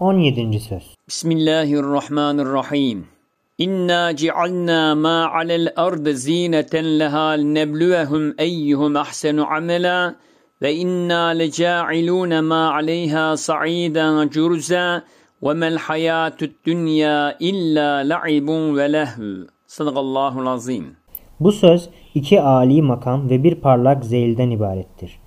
17. Söz Bismillahirrahmanirrahim. İnna cealna ma alel ardı zineten leha nebluwehum eyyuhum ahsenu amela ve inna leca'ilun ma aleyha sa'iden curza ve mel hayatud dünya illa la'ibun ve lehv. Sadakallahul azim. Bu söz iki âli makam ve bir parlak zeylden ibarettir.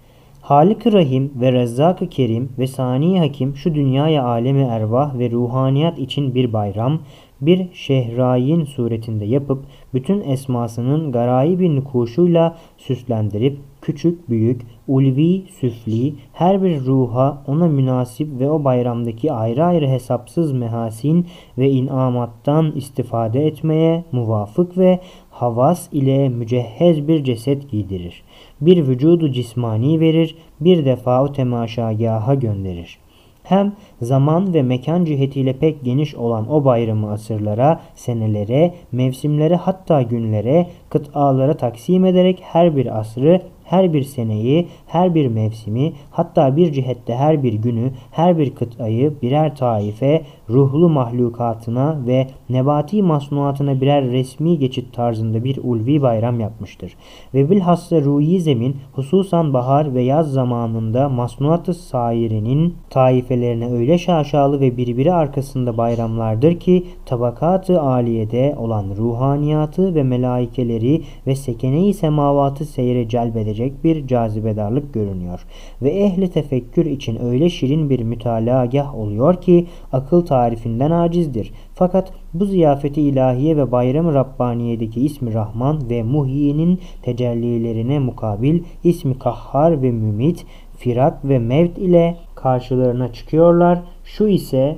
Halik-ı Rahim ve Rezzak-ı Kerim ve Sani Hakim şu dünyaya alemi ervah ve ruhaniyat için bir bayram, bir şehrayin suretinde yapıp bütün esmasının garayi bir nukuşuyla süslendirip küçük, büyük, ulvi, süfli, her bir ruha ona münasip ve o bayramdaki ayrı ayrı hesapsız mehasin ve inamattan istifade etmeye muvafık ve havas ile mücehhez bir ceset giydirir. Bir vücudu cismani verir, bir defa o temaşagaha gönderir. Hem zaman ve mekan cihetiyle pek geniş olan o bayramı asırlara, senelere, mevsimlere hatta günlere, kıtalara taksim ederek her bir asrı her bir seneyi, her bir mevsimi, hatta bir cihette her bir günü, her bir kıtayı birer taife, ruhlu mahlukatına ve nebati masnuatına birer resmi geçit tarzında bir ulvi bayram yapmıştır. Ve bilhassa ruhi zemin hususan bahar ve yaz zamanında masnuat-ı sairinin taifelerine öyle şaşalı ve birbiri arkasında bayramlardır ki tabakat-ı aliyede olan ruhaniyatı ve melaikeleri ve sekene-i semavatı seyre celbedecek bir cazibedarlık görünüyor. Ve ehli tefekkür için öyle şirin bir mütalagah oluyor ki akıl tarifinden acizdir. Fakat bu ziyafeti ilahiye ve bayram-ı Rabbaniye'deki ismi Rahman ve Muhyi'nin tecellilerine mukabil ismi Kahhar ve Mümit, Firak ve Mevt ile karşılarına çıkıyorlar. Şu ise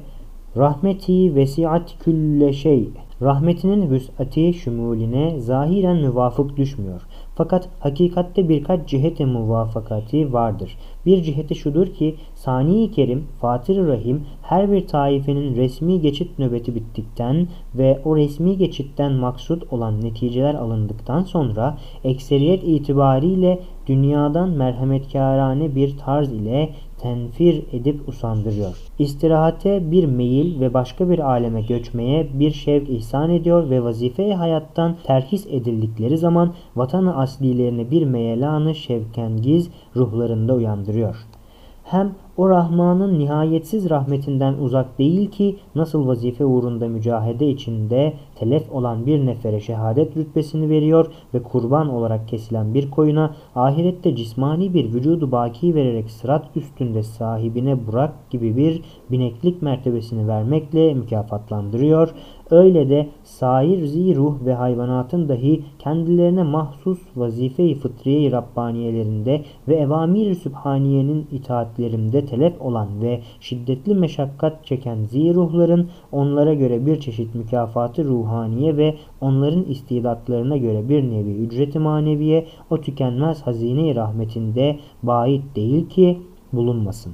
rahmeti vesiat külle şey rahmetinin vüs'ati şumuline zahiren müvafık düşmüyor. Fakat hakikatte birkaç cihete muvafakati vardır. Bir ciheti şudur ki Sani-i Kerim, Fatır-ı Rahim her bir taifenin resmi geçit nöbeti bittikten ve o resmi geçitten maksut olan neticeler alındıktan sonra ekseriyet itibariyle dünyadan merhametkârane bir tarz ile tenfir edip usandırıyor. İstirahate bir meyil ve başka bir aleme göçmeye bir şevk ihsan ediyor ve vazife hayattan terhis edildikleri zaman vatanı aslilerine bir meyelanı şevkengiz ruhlarında uyandırıyor. Hem o Rahman'ın nihayetsiz rahmetinden uzak değil ki nasıl vazife uğrunda mücahede içinde telef olan bir nefere şehadet rütbesini veriyor ve kurban olarak kesilen bir koyuna ahirette cismani bir vücudu baki vererek sırat üstünde sahibine Burak gibi bir bineklik mertebesini vermekle mükafatlandırıyor. Öyle de sair ziruh ve hayvanatın dahi kendilerine mahsus vazife-i fıtriye-i Rabbaniyelerinde ve evamir-i sübhaniyenin itaatlerinde telef olan ve şiddetli meşakkat çeken ziruhların onlara göre bir çeşit mükafatı ruhaniye ve onların istidatlarına göre bir nevi ücreti maneviye o tükenmez hazine-i rahmetinde bait değil ki bulunmasın.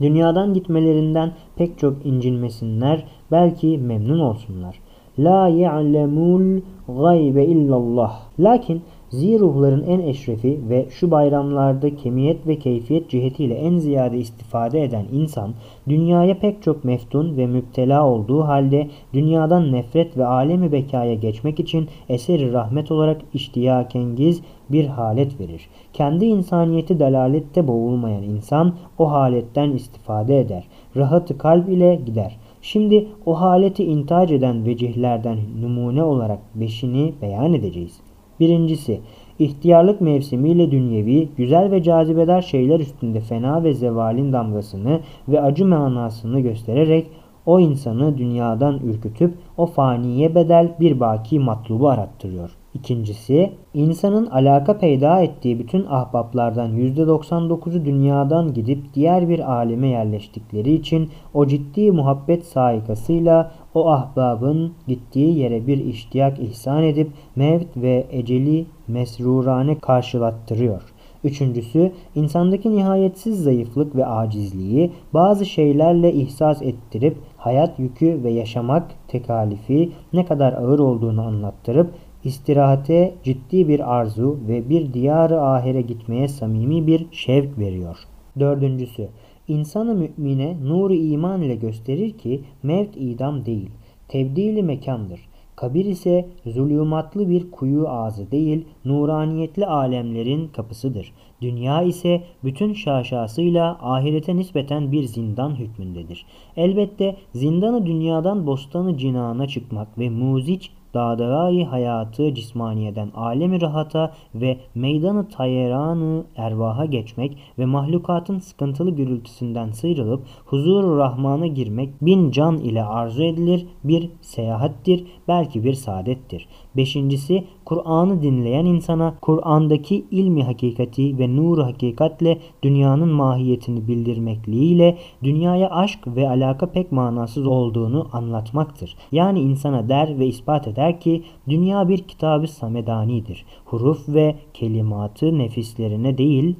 Dünyadan gitmelerinden pek çok incinmesinler, belki memnun olsunlar. La ya'lemul gaybe illallah. Lakin Ziruhların en eşrefi ve şu bayramlarda kemiyet ve keyfiyet cihetiyle en ziyade istifade eden insan, dünyaya pek çok meftun ve müptela olduğu halde dünyadan nefret ve alemi bekaya geçmek için eseri rahmet olarak iştiyakengiz bir halet verir. Kendi insaniyeti dalalette boğulmayan insan o haletten istifade eder. Rahatı kalp ile gider. Şimdi o haleti intihac eden vecihlerden numune olarak beşini beyan edeceğiz. Birincisi, ihtiyarlık mevsimiyle dünyevi, güzel ve cazibedar şeyler üstünde fena ve zevalin damgasını ve acı manasını göstererek o insanı dünyadan ürkütüp o faniye bedel bir baki matlubu arattırıyor. İkincisi, insanın alaka peyda ettiği bütün ahbaplardan %99'u dünyadan gidip diğer bir aleme yerleştikleri için o ciddi muhabbet saikasıyla o ahbabın gittiği yere bir iştiyak ihsan edip mevt ve eceli mesrurane karşılattırıyor. Üçüncüsü, insandaki nihayetsiz zayıflık ve acizliği bazı şeylerle ihsas ettirip hayat yükü ve yaşamak tekalifi ne kadar ağır olduğunu anlattırıp istirahate ciddi bir arzu ve bir diyarı ahire gitmeye samimi bir şevk veriyor. Dördüncüsü, İnsanı mümine nuru iman ile gösterir ki mevt idam değil, tebdili mekandır. Kabir ise zulümatlı bir kuyu ağzı değil, nuraniyetli alemlerin kapısıdır. Dünya ise bütün şaşasıyla ahirete nispeten bir zindan hükmündedir. Elbette zindanı dünyadan bostanı cinana çıkmak ve muziç dağdağayı hayatı cismaniyeden alemi rahata ve meydanı tayeranı ervaha geçmek ve mahlukatın sıkıntılı gürültüsünden sıyrılıp huzur rahmana girmek bin can ile arzu edilir bir seyahattir belki bir saadettir. Beşincisi Kur'an'ı dinleyen insana Kur'an'daki ilmi hakikati ve nuru hakikatle dünyanın mahiyetini bildirmekliğiyle dünyaya aşk ve alaka pek manasız olduğunu anlatmaktır. Yani insana der ve ispat eder ki dünya bir kitabı samedanidir. Huruf ve kelimatı nefislerine değil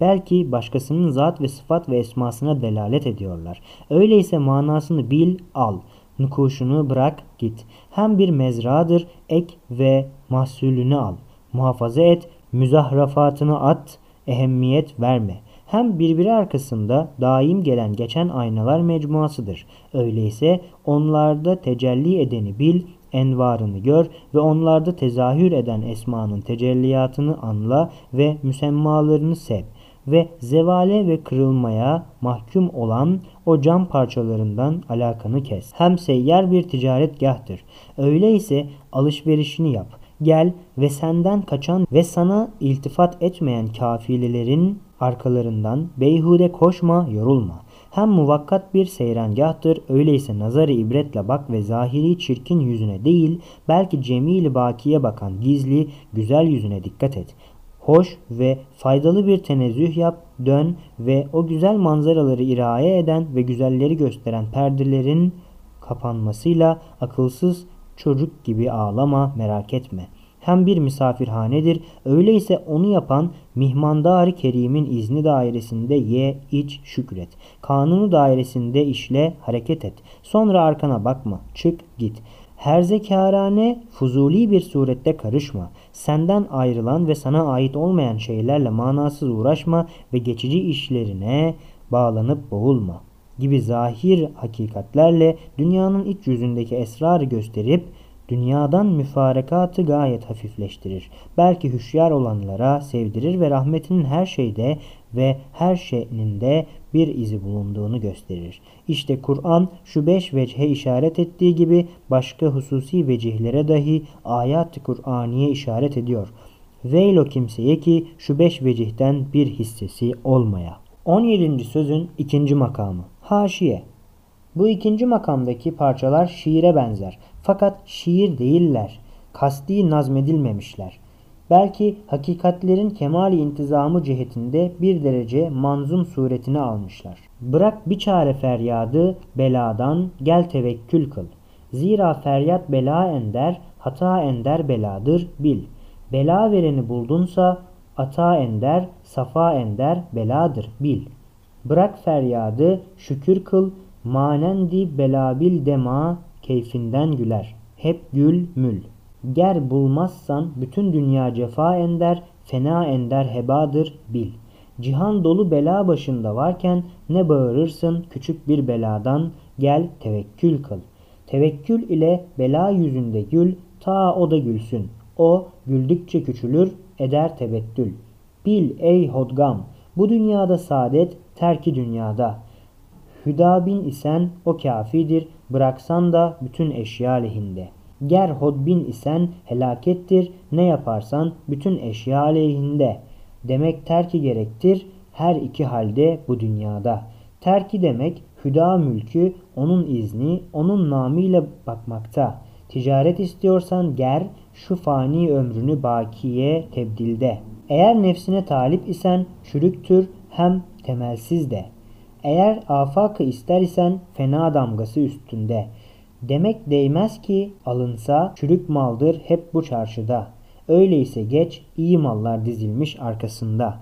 belki başkasının zat ve sıfat ve esmasına delalet ediyorlar. Öyleyse manasını bil, al. Nukuşunu bırak, git. Hem bir mezradır, ek ve mahsulünü al. Muhafaza et, müzahrafatını at, ehemmiyet verme. Hem birbiri arkasında daim gelen geçen aynalar mecmuasıdır. Öyleyse onlarda tecelli edeni bil, envarını gör ve onlarda tezahür eden esmanın tecelliyatını anla ve müsemmalarını sev ve zevale ve kırılmaya mahkum olan o cam parçalarından alakanı kes. Hem seyyar bir ticaretgahtır. Öyleyse alışverişini yap. Gel ve senden kaçan ve sana iltifat etmeyen kafilelerin arkalarından beyhude koşma, yorulma. Hem muvakkat bir seyrengahtır, öyleyse nazarı ibretle bak ve zahiri çirkin yüzüne değil, belki cemili bakiye bakan gizli, güzel yüzüne dikkat et. Hoş ve faydalı bir tenezzüh yap, dön ve o güzel manzaraları iraye eden ve güzelleri gösteren perdelerin kapanmasıyla akılsız çocuk gibi ağlama, merak etme.'' hem bir misafirhanedir. Öyleyse onu yapan mihmandar Kerim'in izni dairesinde ye, iç, şükret. Kanunu dairesinde işle, hareket et. Sonra arkana bakma, çık, git. Herzekarane, fuzuli bir surette karışma. Senden ayrılan ve sana ait olmayan şeylerle manasız uğraşma ve geçici işlerine bağlanıp boğulma gibi zahir hakikatlerle dünyanın iç yüzündeki esrarı gösterip dünyadan müfarekatı gayet hafifleştirir. Belki hüşyar olanlara sevdirir ve rahmetinin her şeyde ve her şeyinde bir izi bulunduğunu gösterir. İşte Kur'an şu beş vecihe işaret ettiği gibi başka hususi vecihlere dahi ayat-ı Kur'aniye işaret ediyor. Veil o kimseye ki şu beş vecihten bir hissesi olmaya. 17. sözün ikinci makamı. Haşiye. Bu ikinci makamdaki parçalar şiire benzer. Fakat şiir değiller. Kasti nazmedilmemişler. Belki hakikatlerin kemali intizamı cihetinde bir derece manzum suretini almışlar. Bırak bir çare feryadı beladan gel tevekkül kıl. Zira feryat bela ender, hata ender beladır bil. Bela vereni buldunsa ata ender, safa ender beladır bil. Bırak feryadı şükür kıl, manendi belabil dema keyfinden güler. Hep gül mül. Ger bulmazsan bütün dünya cefa ender, fena ender hebadır bil. Cihan dolu bela başında varken ne bağırırsın küçük bir beladan gel tevekkül kıl. Tevekkül ile bela yüzünde gül ta o da gülsün. O güldükçe küçülür eder tebettül. Bil ey hodgam bu dünyada saadet terki dünyada. Hüda bin isen o kafidir bıraksan da bütün eşya lehinde. Ger hodbin isen helakettir ne yaparsan bütün eşya aleyhinde. Demek terki gerektir her iki halde bu dünyada. Terki demek hüda mülkü onun izni onun namıyla bakmakta. Ticaret istiyorsan ger şu fani ömrünü bakiye tebdilde. Eğer nefsine talip isen çürüktür hem temelsiz de. Eğer afakı ister isen fena damgası üstünde. Demek değmez ki alınsa çürük maldır hep bu çarşıda. Öyleyse geç iyi mallar dizilmiş arkasında.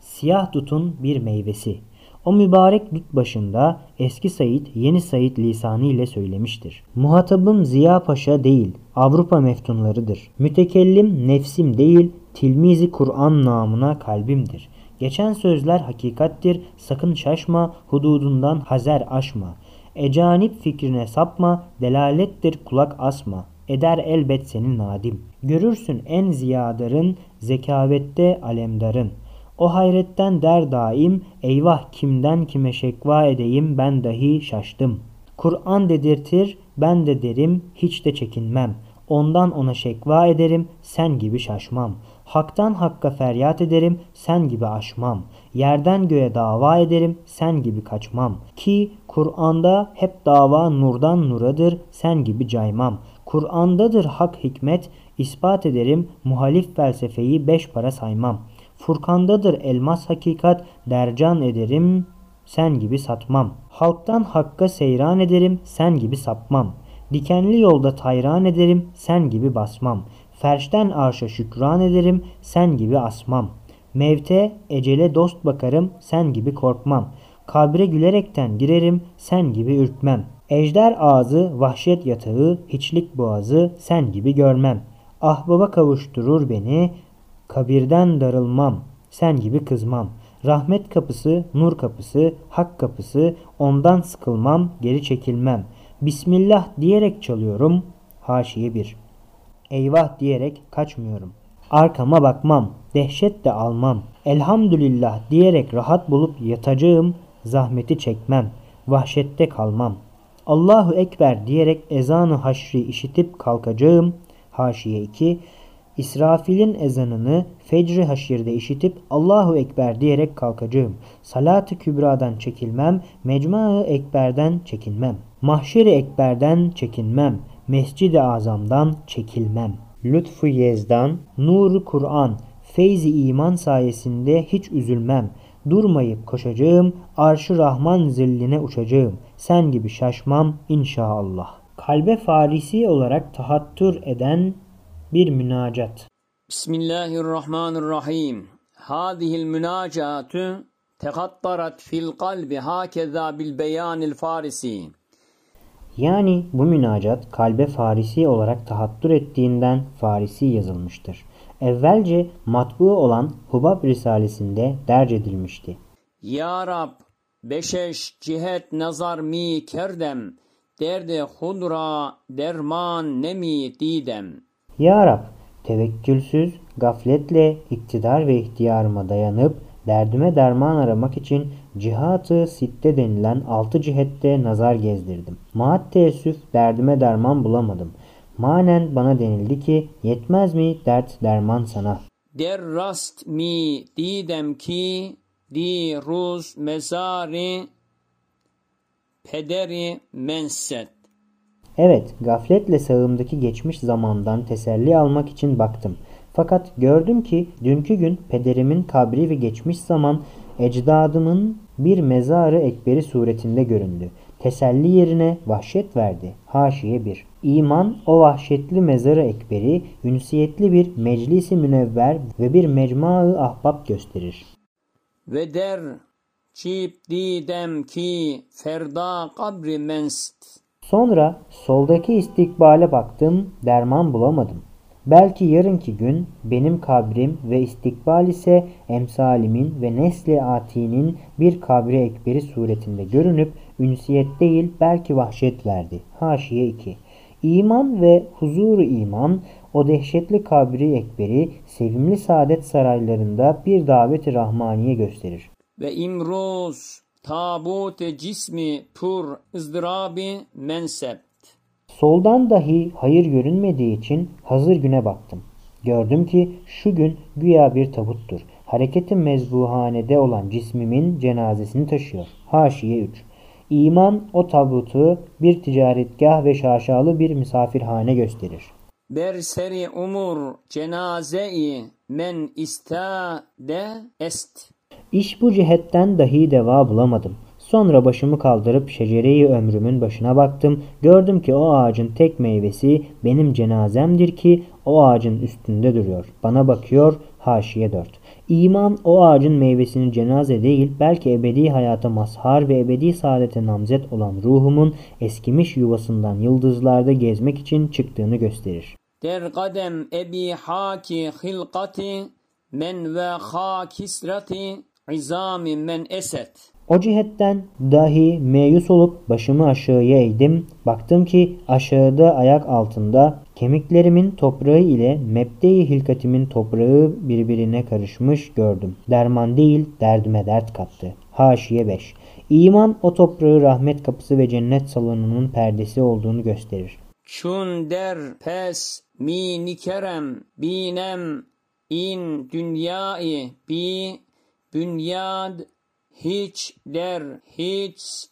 Siyah dutun bir meyvesi. O mübarek dut başında eski Said yeni Said lisanı ile söylemiştir. Muhatabım Ziya Paşa değil, Avrupa meftunlarıdır. Mütekellim nefsim değil, tilmizi Kur'an namına kalbimdir. Geçen sözler hakikattir, sakın şaşma, hududundan hazer aşma. Ecanip fikrine sapma, delalettir kulak asma. Eder elbet senin nadim. Görürsün en ziyadarın, zekavette alemdarın. O hayretten der daim, eyvah kimden kime şekva edeyim ben dahi şaştım. Kur'an dedirtir, ben de derim, hiç de çekinmem. Ondan ona şekva ederim, sen gibi şaşmam. Hak'tan hakka feryat ederim, sen gibi aşmam. Yerden göğe dava ederim, sen gibi kaçmam. Ki Kur'an'da hep dava nurdan nuradır, sen gibi caymam. Kur'an'dadır hak hikmet, ispat ederim, muhalif felsefeyi beş para saymam. Furkan'dadır elmas hakikat, dercan ederim, sen gibi satmam. Halktan hakka seyran ederim, sen gibi sapmam. Dikenli yolda tayran ederim, sen gibi basmam. Ferşten arşa şükran ederim, sen gibi asmam. Mevte, ecele dost bakarım, sen gibi korkmam. Kabre gülerekten girerim, sen gibi ürkmem. Ejder ağzı, vahşet yatağı, hiçlik boğazı, sen gibi görmem. Ahbaba kavuşturur beni, kabirden darılmam, sen gibi kızmam. Rahmet kapısı, nur kapısı, hak kapısı, ondan sıkılmam, geri çekilmem. Bismillah diyerek çalıyorum, haşiye bir. Eyvah diyerek kaçmıyorum. Arkama bakmam, dehşet de almam. Elhamdülillah diyerek rahat bulup yatacağım, zahmeti çekmem, vahşette kalmam. Allahu Ekber diyerek ezanı haşri işitip kalkacağım. Haşiye 2. İsrafil'in ezanını fecri haşirde işitip Allahu Ekber diyerek kalkacağım. Salat-ı kübradan çekilmem, mecma-ı ekberden çekinmem. Mahşeri ekberden çekinmem, mescid-i azamdan çekilmem. Lütfu yezdan, nuru Kur'an, feyzi iman sayesinde hiç üzülmem. Durmayıp koşacağım, arşı Rahman zilline uçacağım. Sen gibi şaşmam inşallah. Kalbe farisi olarak tahattür eden bir münacat. Bismillahirrahmanirrahim. Hadihil münacatü tekattarat fil kalbi hakeza bil beyanil farisi. Yani bu münacat kalbe Farisi olarak tahattür ettiğinden Farisi yazılmıştır. Evvelce matbu olan Hubab Risalesinde derc edilmişti. Ya Rab, beşeş cihet nazar mi kerdem, derde hudra derman nemi didem. Ya Rab, tevekkülsüz, gafletle iktidar ve ihtiyarıma dayanıp derdime derman aramak için cihat-ı sitte denilen altı cihette nazar gezdirdim. Maat teessüf derdime derman bulamadım. Manen bana denildi ki yetmez mi dert derman sana. Der rast mi didem ki di ruz mezari pederi menset. Evet, gafletle sağımdaki geçmiş zamandan teselli almak için baktım. Fakat gördüm ki dünkü gün pederimin kabri ve geçmiş zaman ecdadımın bir mezarı ekberi suretinde göründü. Teselli yerine vahşet verdi. Haşiye 1. İman o vahşetli mezarı ekberi ünsiyetli bir meclisi münevver ve bir mecma-ı ahbab gösterir. Ve der çip didem ki ferda kabri menst. Sonra soldaki istikbale baktım, derman bulamadım. Belki yarınki gün benim kabrim ve istikbal ise emsalimin ve nesli atinin bir kabri ekberi suretinde görünüp ünsiyet değil belki vahşet verdi. Haşiye 2. İman ve huzuru iman o dehşetli kabri ekberi sevimli saadet saraylarında bir davet-i rahmaniye gösterir. Ve imroz tabut cismi pur ızdırabi mensept. Soldan dahi hayır görünmediği için hazır güne baktım. Gördüm ki şu gün güya bir tabuttur. Hareketi mezbuhanede olan cismimin cenazesini taşıyor. Haşiye 3. İman o tabutu bir ticaretgah ve şaşalı bir misafirhane gösterir. Berseri umur cenaze-i men istade est. İş bu cihetten dahi deva bulamadım. Sonra başımı kaldırıp şecereyi ömrümün başına baktım. Gördüm ki o ağacın tek meyvesi benim cenazemdir ki o ağacın üstünde duruyor. Bana bakıyor haşiye 4. İman o ağacın meyvesini cenaze değil belki ebedi hayata mazhar ve ebedi saadete namzet olan ruhumun eskimiş yuvasından yıldızlarda gezmek için çıktığını gösterir. Der kadem ebi haki hilkati men ve ha kisrati izami men eset. O cihetten dahi meyus olup başımı aşağıya eğdim. Baktım ki aşağıda ayak altında kemiklerimin toprağı ile mepte-i hilkatimin toprağı birbirine karışmış gördüm. Derman değil derdime dert kattı. Haşiye 5. İman o toprağı rahmet kapısı ve cennet salonunun perdesi olduğunu gösterir. Çun der pes mi nikerem binem in dünyayı bi bünyad hiç der hiç.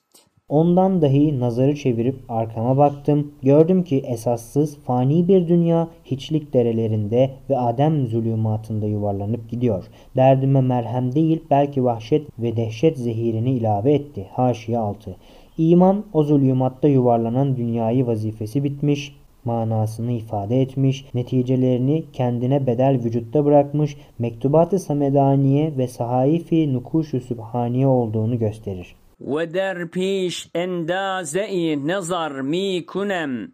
Ondan dahi nazarı çevirip arkama baktım. Gördüm ki esassız, fani bir dünya hiçlik derelerinde ve Adem zulümatında yuvarlanıp gidiyor. Derdime merhem değil belki vahşet ve dehşet zehirini ilave etti. Haşiye 6. İman o zulümatta yuvarlanan dünyayı vazifesi bitmiş manasını ifade etmiş, neticelerini kendine bedel vücutta bırakmış, mektubat-ı samedaniye ve sahaifi nukuşu sübhaniye olduğunu gösterir. و در پیش اندازه ای نظر می کنم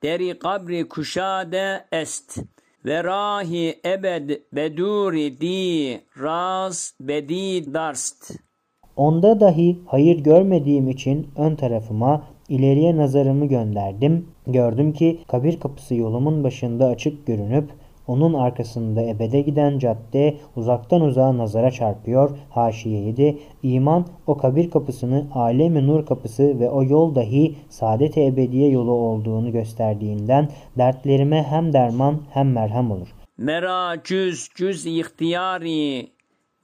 دری قبر کشاده است و راهی ابد بدور دی راز بدی درست Onda dahi hayır görmediğim için ön tarafıma ileriye nazarımı gönderdim. Gördüm ki kabir kapısı yolumun başında açık görünüp onun arkasında ebede giden cadde uzaktan uzağa nazara çarpıyor, haşiyeydi. İman o kabir kapısını alemi nur kapısı ve o yol dahi saadet-i ebediye yolu olduğunu gösterdiğinden dertlerime hem derman hem merhem olur. Mera cüz cüz ihtiyari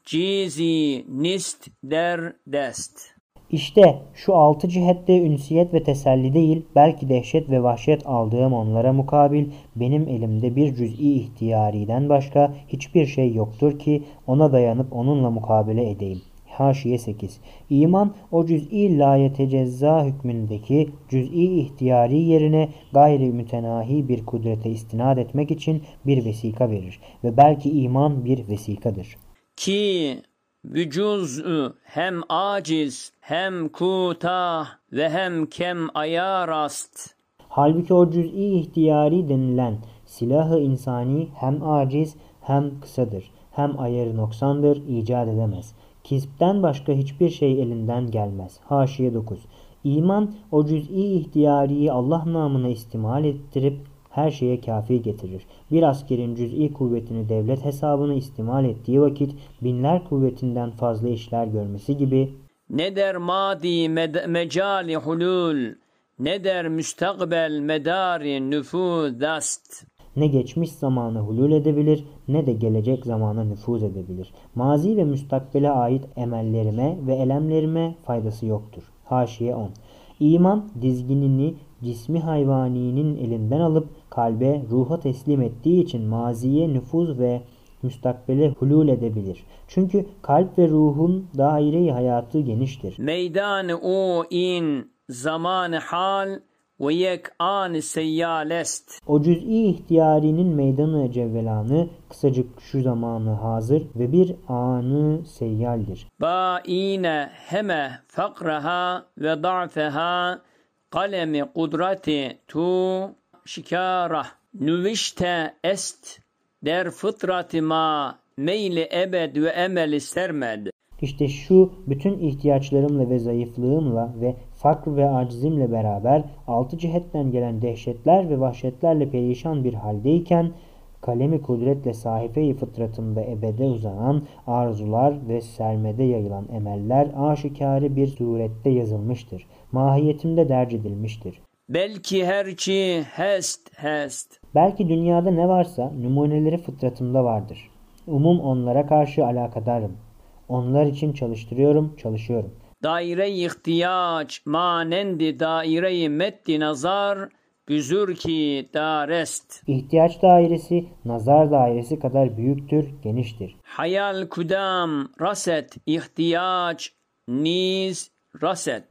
cizi nist der dest. İşte şu altı cihette ünsiyet ve teselli değil, belki dehşet ve vahşet aldığım onlara mukabil benim elimde bir cüz'i ihtiyariden başka hiçbir şey yoktur ki ona dayanıp onunla mukabele edeyim. Haşiye 8. İman o cüz'i la yetecezza hükmündeki cüz'i ihtiyari yerine gayri mütenahi bir kudrete istinad etmek için bir vesika verir ve belki iman bir vesikadır. ki vücuz'u hem aciz hem kutah ve hem kem ayar ast. Halbuki o cüz'i ihtiyari denilen silahı insani hem aciz hem kısadır. Hem ayarı noksandır, icat edemez. Kispten başka hiçbir şey elinden gelmez. Haşiye 9. İman o cüz'i ihtiyariyi Allah namına istimal ettirip her şeye kafi getirir. Bir askerin cüz'i kuvvetini devlet hesabına istimal ettiği vakit binler kuvvetinden fazla işler görmesi gibi Ne der madi med- mecali hulul, ne der müstakbel medari nüfuz dast. ne geçmiş zamana hulul edebilir ne de gelecek zamana nüfuz edebilir. Mazi ve müstakbele ait emellerime ve elemlerime faydası yoktur. Haşiye 10. İman dizginini cismi hayvaninin elinden alıp kalbe, ruha teslim ettiği için maziye nüfuz ve müstakbele hulul edebilir. Çünkü kalp ve ruhun daire-i hayatı geniştir. Meydan o in zaman hal ve yek an seyyal est. O cüz'i ihtiyarinin meydanı cevvelanı kısacık şu zamanı hazır ve bir anı seyyaldir. Baine heme fakraha ve da'feha kalemi kudreti tu şikara nüvişte est der fıtrati ma meyli ebed ve emeli sermed. İşte şu bütün ihtiyaçlarımla ve zayıflığımla ve fakr ve acizimle beraber altı cihetten gelen dehşetler ve vahşetlerle perişan bir haldeyken kalemi kudretle sahife-i fıtratımda ebede uzanan arzular ve sermede yayılan emeller aşikare bir surette yazılmıştır. Mahiyetimde derc edilmiştir. Belki herçi hest hest. Belki dünyada ne varsa numuneleri fıtratımda vardır. Umum onlara karşı alakadarım. Onlar için çalıştırıyorum, çalışıyorum. Daire-i ihtiyaç manendi daire-i meddi nazar büzür ki darest. İhtiyaç dairesi nazar dairesi kadar büyüktür, geniştir. Hayal kudam raset ihtiyaç niz raset.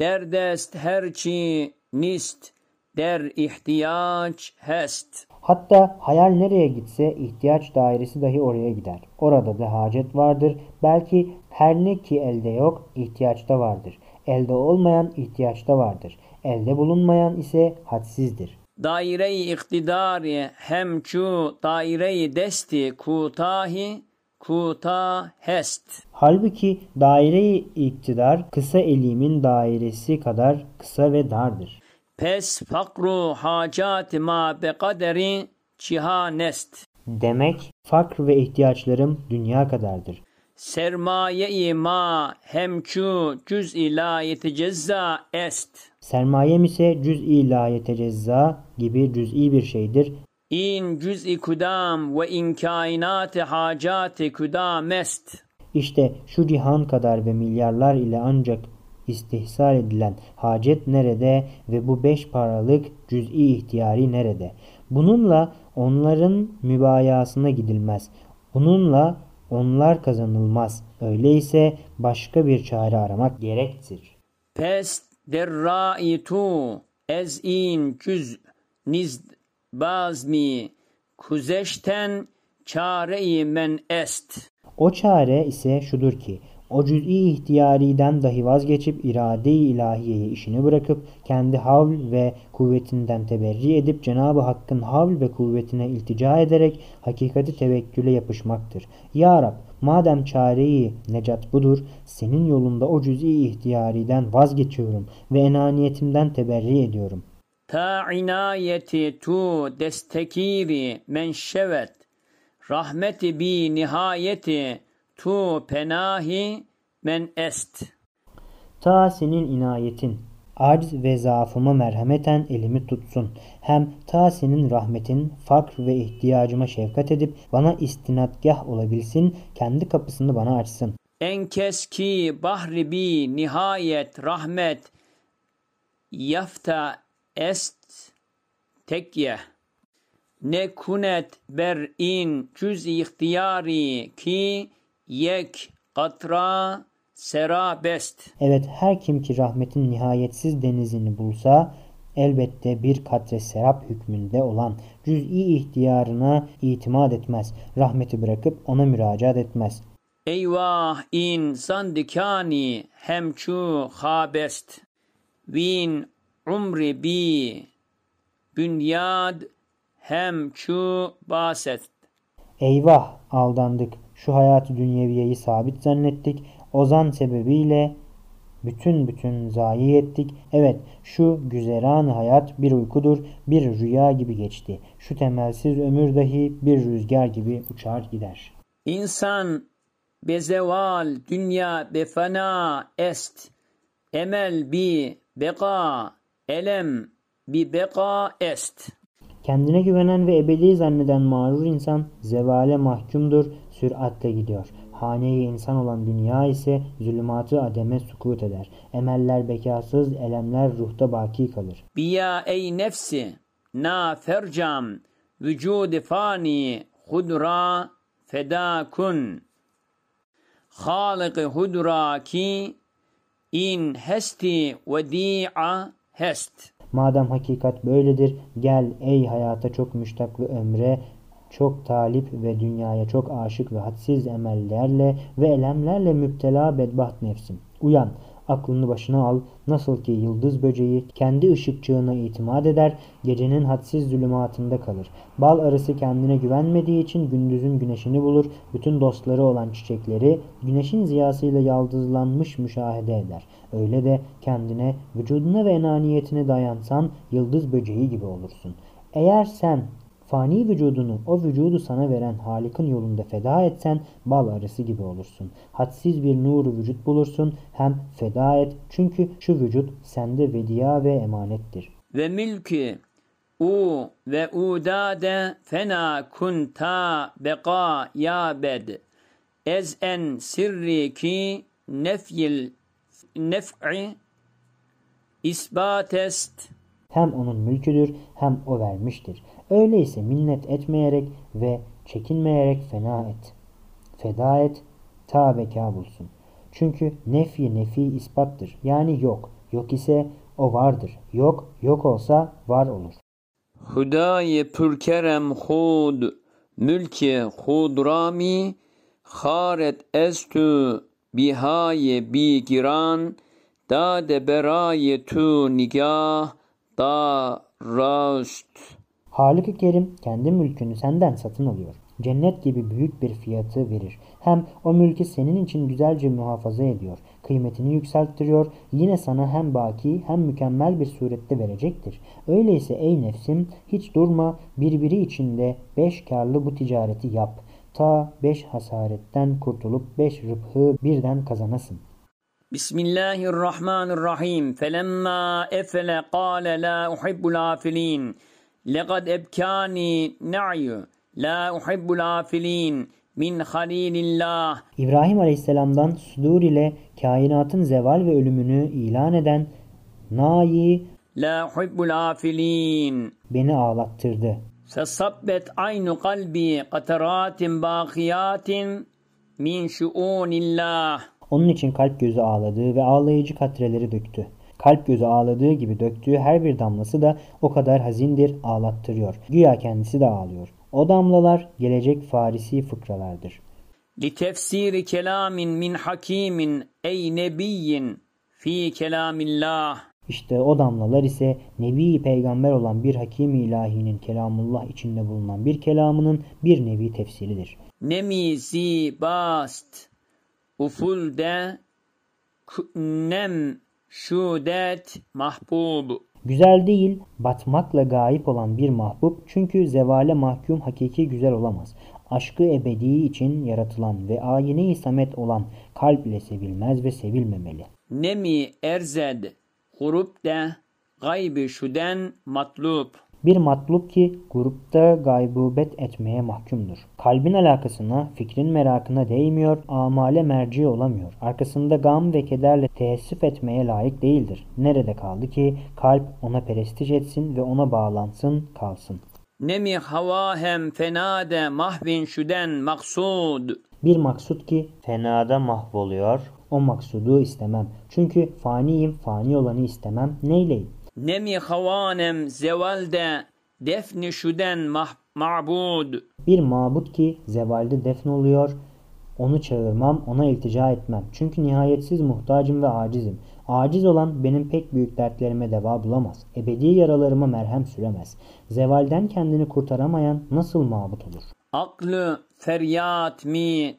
Derdest herçi nist der ihtiyaç hest. Hatta hayal nereye gitse ihtiyaç dairesi dahi oraya gider. Orada da hacet vardır. Belki her ne ki elde yok, ihtiyaçta vardır. Elde olmayan ihtiyaçta vardır. Elde bulunmayan ise hadsizdir. Daire-i iktidari hem çu daire-i desti kutahi kuta hest. Halbuki daire-i iktidar kısa elimin dairesi kadar kısa ve dardır. Pes fakru hacat ma be kaderi cihanest. Demek fakr ve ihtiyaçlarım dünya kadardır. Sermaye-i ma hemçu cüz ila yetecezza est. Sermayem ise cüz ila yetecezza gibi cüz'i bir şeydir İn cüz'i kudam ve in kainati hacati kudamest. İşte şu cihan kadar ve milyarlar ile ancak istihsal edilen hacet nerede ve bu beş paralık cüz'i ihtiyari nerede? Bununla onların mübayasına gidilmez. Bununla onlar kazanılmaz. Öyleyse başka bir çare aramak gerektir. Pes derraitu ez in cüz niz bazmi kuzeşten çare men est. O çare ise şudur ki o cüz'i ihtiyariden dahi vazgeçip irade-i ilahiyeye işini bırakıp kendi havl ve kuvvetinden teberri edip Cenab-ı Hakk'ın havl ve kuvvetine iltica ederek hakikati tevekküle yapışmaktır. Ya Rab madem çareyi necat budur senin yolunda o cüz'i ihtiyariden vazgeçiyorum ve enaniyetimden teberri ediyorum.'' ta inayeti tu destekiri menşevet rahmeti bi nihayeti tu penahi men est. Ta senin inayetin, arz ve zaafıma merhameten elimi tutsun. Hem ta senin rahmetin, fakr ve ihtiyacıma şefkat edip bana istinadgah olabilsin, kendi kapısını bana açsın. En keski bahri bi nihayet rahmet yafta est tekye. Ne kunet ber in cüz ihtiyari ki yek katra serabest. Evet her kim ki rahmetin nihayetsiz denizini bulsa elbette bir katre serap hükmünde olan cüz'i ihtiyarına itimat etmez. Rahmeti bırakıp ona müracaat etmez. Eyvah insan dikani hemçu habest. Vin umri bi bünyad hemçu baset. Eyvah aldandık. Şu hayatı dünyeviyeyi sabit zannettik. Ozan sebebiyle bütün bütün zayi ettik. Evet şu güzeran hayat bir uykudur, bir rüya gibi geçti. Şu temelsiz ömür dahi bir rüzgar gibi uçar gider. İnsan bezeval dünya befana est. Emel bi beka Elem bi beka est. Kendine güvenen ve ebedi zanneden mağrur insan zevale mahkumdur, süratle gidiyor. Haneyi insan olan dünya ise zulümatı ademe sukut eder. Emeller bekasız, elemler ruhta baki kalır. Biya ey nefsi, na fercam, vücudi fani, hudra feda kun. Halik hudra ki, in hesti vedi'a hest. Madem hakikat böyledir gel ey hayata çok müştak ve ömre çok talip ve dünyaya çok aşık ve hadsiz emellerle ve elemlerle müptela bedbaht nefsim. Uyan aklını başına al. Nasıl ki yıldız böceği kendi ışıkçığına itimat eder, gecenin hadsiz zulümatında kalır. Bal arısı kendine güvenmediği için gündüzün güneşini bulur, bütün dostları olan çiçekleri güneşin ziyasıyla yaldızlanmış müşahede eder. Öyle de kendine, vücuduna ve enaniyetine dayansan yıldız böceği gibi olursun. Eğer sen Fani vücudunu o vücudu sana veren Halik'in yolunda feda etsen bal arısı gibi olursun. Hadsiz bir nuru vücut bulursun hem feda et çünkü şu vücut sende vediya ve emanettir. Ve milki u ve udade fena kunta beka ya bed ez en sirri ki nefyil nef'i isbatest hem onun mülküdür hem o vermiştir. Öyleyse minnet etmeyerek ve çekinmeyerek fena et. Feda et, ta beka bulsun. Çünkü nefi nefi ispattır. Yani yok. Yok ise o vardır. Yok, yok olsa var olur. Hudaye pürkerem hud, mülke hudrami, haret estü bihaye bi giran, da de beraye tu nigah, da rast. Halik-i Kerim kendi mülkünü senden satın alıyor. cennet gibi büyük bir fiyatı verir. Hem o mülkü senin için güzelce muhafaza ediyor, kıymetini yükselttiriyor, yine sana hem baki hem mükemmel bir surette verecektir. Öyleyse ey nefsim hiç durma, birbiri içinde beş karlı bu ticareti yap. Ta beş hasaretten kurtulup beş rıbhı birden kazanasın. Bismillahirrahmanirrahim. Felemma efele kâle la uhibbul afilin. Lekad ebkâni na'yu. La uhibbul afilin. Min halilillah. İbrahim Aleyhisselam'dan sudur ile kainatın zeval ve ölümünü ilan eden Nayi La uhibbul afilin. beni ağlattırdı. Fesabbet aynu kalbi kataratin bakiyatin min şuunillah. Onun için kalp gözü ağladı ve ağlayıcı katreleri döktü. Kalp gözü ağladığı gibi döktüğü her bir damlası da o kadar hazindir, ağlattırıyor. Güya kendisi de ağlıyor. O damlalar gelecek Farisi fıkralardır. لتفسير كلام من حكيم أي نبي في كلام الله İşte o damlalar ise Nebi Peygamber olan bir hakim ilahinin kelamullah içinde bulunan bir kelamının bir nevi tefsiridir. نمی زی باست ufulde k- nem şudet mahbub Güzel değil, batmakla gayip olan bir mahbub çünkü zevale mahkum hakiki güzel olamaz. Aşkı ebedi için yaratılan ve ayine-i samet olan kalp ile sevilmez ve sevilmemeli. nemi erzed hurubde gaybi şuden matlub Bir matlub ki grupta gaybubet etmeye mahkumdur. Kalbin alakasına, fikrin merakına değmiyor, amale merci olamıyor. Arkasında gam ve kederle teessüf etmeye layık değildir. Nerede kaldı ki kalp ona perestiş etsin ve ona bağlansın, kalsın. nemi havahem fenade mahvin şuden maksud Bir maksut ki fenada mahvoluyor, o maksudu istemem. Çünkü faniyim, fani olanı istemem. Neyleyim? Nemi havanem zevalde defni şuden mah ma'bud Bir mabut ki zevalde defnoluyor, onu çağırmam, ona iltica etmem. Çünkü nihayetsiz muhtacım ve acizim. Aciz olan benim pek büyük dertlerime deva bulamaz. Ebedi yaralarıma merhem süremez. Zevalden kendini kurtaramayan nasıl mabut olur? Aklı feryat mi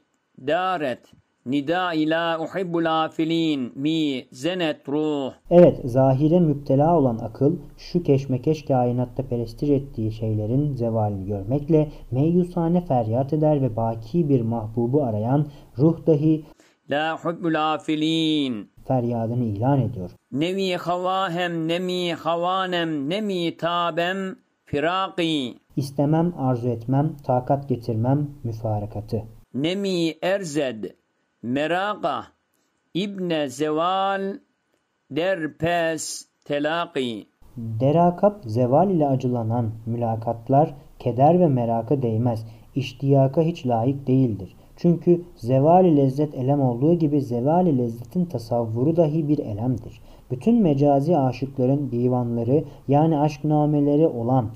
daret nida ila uhibbul afilin. Mi zenet ruh. Evet, zahire müptela olan akıl, şu keşmekeş kainatta perestiş ettiği şeylerin zevalini görmekle meyusane feryat eder ve baki bir mahbubu arayan ruh dahi la uhibbul afilin. feryadını ilan ediyor. nevi havahem nemi havanem nemi tabem firaki İstemem, arzu etmem, takat getirmem, müfarakatı. nemi erzed meraka ibne zeval derpes telaki Derakap zeval ile acılanan mülakatlar keder ve meraka değmez. İştiyaka hiç layık değildir. Çünkü zevali lezzet elem olduğu gibi zevali lezzetin tasavvuru dahi bir elemdir. Bütün mecazi aşıkların divanları yani aşknameleri olan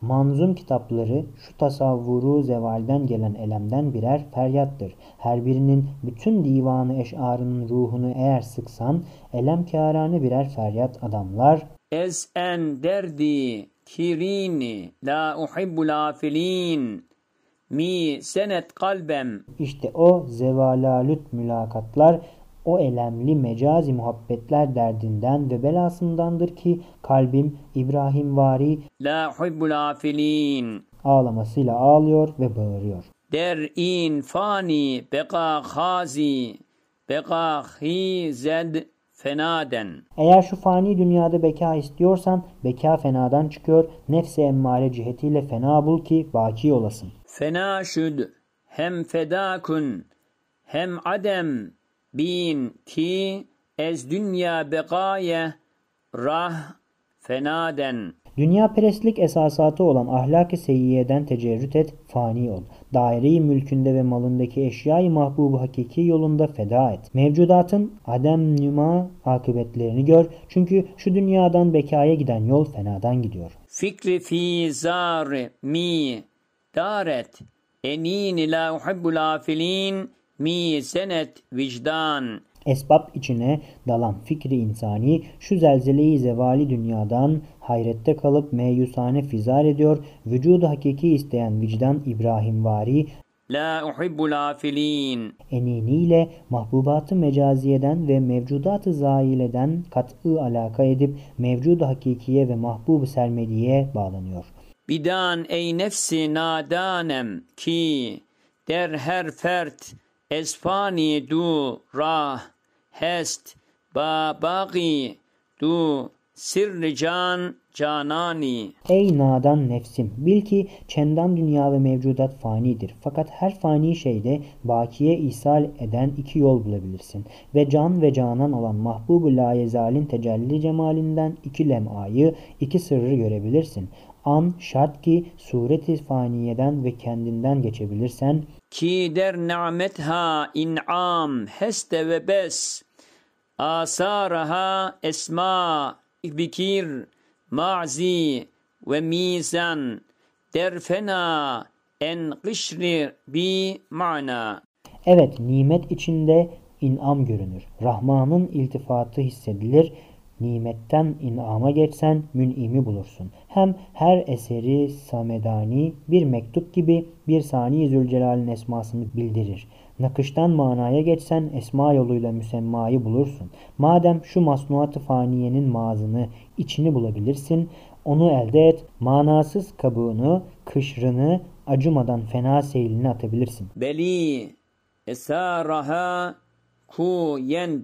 manzum kitapları şu tasavvuru zevalden gelen elemden birer feryattır. Her birinin bütün divanı eşarının ruhunu eğer sıksan elemkârane birer feryat adamlar. Ez en derdi kirini la uhibbul afilin. Mi senet kalbem. İşte o zevalalüt mülakatlar o elemli mecazi muhabbetler derdinden ve belasındandır ki kalbim İbrahim vari la uhibbul afilin ağlamasıyla ağlıyor ve bağırıyor. der in fani beka khazi beka hized fenaden Eğer şu fani dünyada beka istiyorsan beka fenadan çıkıyor nefsi emmare cihetiyle fena bul ki baki olasın. fena şud hem fedakun hem adem bin ki ez dünya bekaye rah fenaden Dünya perestlik esasatı olan ahlak-ı seyyiyeden tecerrüt et, fani ol. Daire-i mülkünde ve malındaki eşyayı mahbubu hakiki yolunda feda et. Mevcudatın adem nüma akıbetlerini gör. Çünkü şu dünyadan bekaya giden yol fenadan gidiyor. fikri fi zar mi daret enin la uhibbul afilin mi senet vicdan. Esbab içine dalan fikri insani şu zelzeleyi zevali dünyadan hayrette kalıp meyusane fizar ediyor. Vücudu hakiki isteyen vicdan İbrahimvari La uhibbul afilin. Eniniyle mahbubatı mecaziyeden ve mevcudatı zaileden kat'ı alaka edip mevcudu hakikiye ve mahbub sermediye bağlanıyor. Bidan ey nefsi nadanem ki der her fert esfani du rah hest ba baqi du sirri can canani Ey nadan nefsim bil ki çendan dünya ve mevcudat fanidir. Fakat her fani şeyde bakiye ishal eden iki yol bulabilirsin. Ve can ve canan olan mahbub-u layezalin tecelli cemalinden iki lem'ayı, iki sırrı görebilirsin. An şart ki sureti faniyeden ve kendinden geçebilirsen ki der nimetha in'am heste ve bes asaraha esma bikir ma'zi ve mizan der fena en kışri bi mana Evet nimet içinde inam görünür. Rahman'ın iltifatı hissedilir. Nimetten inama geçsen mün'imi bulursun. Hem her eseri samedani bir mektup gibi bir sani Zülcelal'in esmasını bildirir. Nakıştan manaya geçsen esma yoluyla müsemmayı bulursun. Madem şu masnuat-ı faniyenin mazını, içini bulabilirsin, onu elde et, manasız kabuğunu, kışrını acımadan fena seyline atabilirsin. beli esaraha ku yend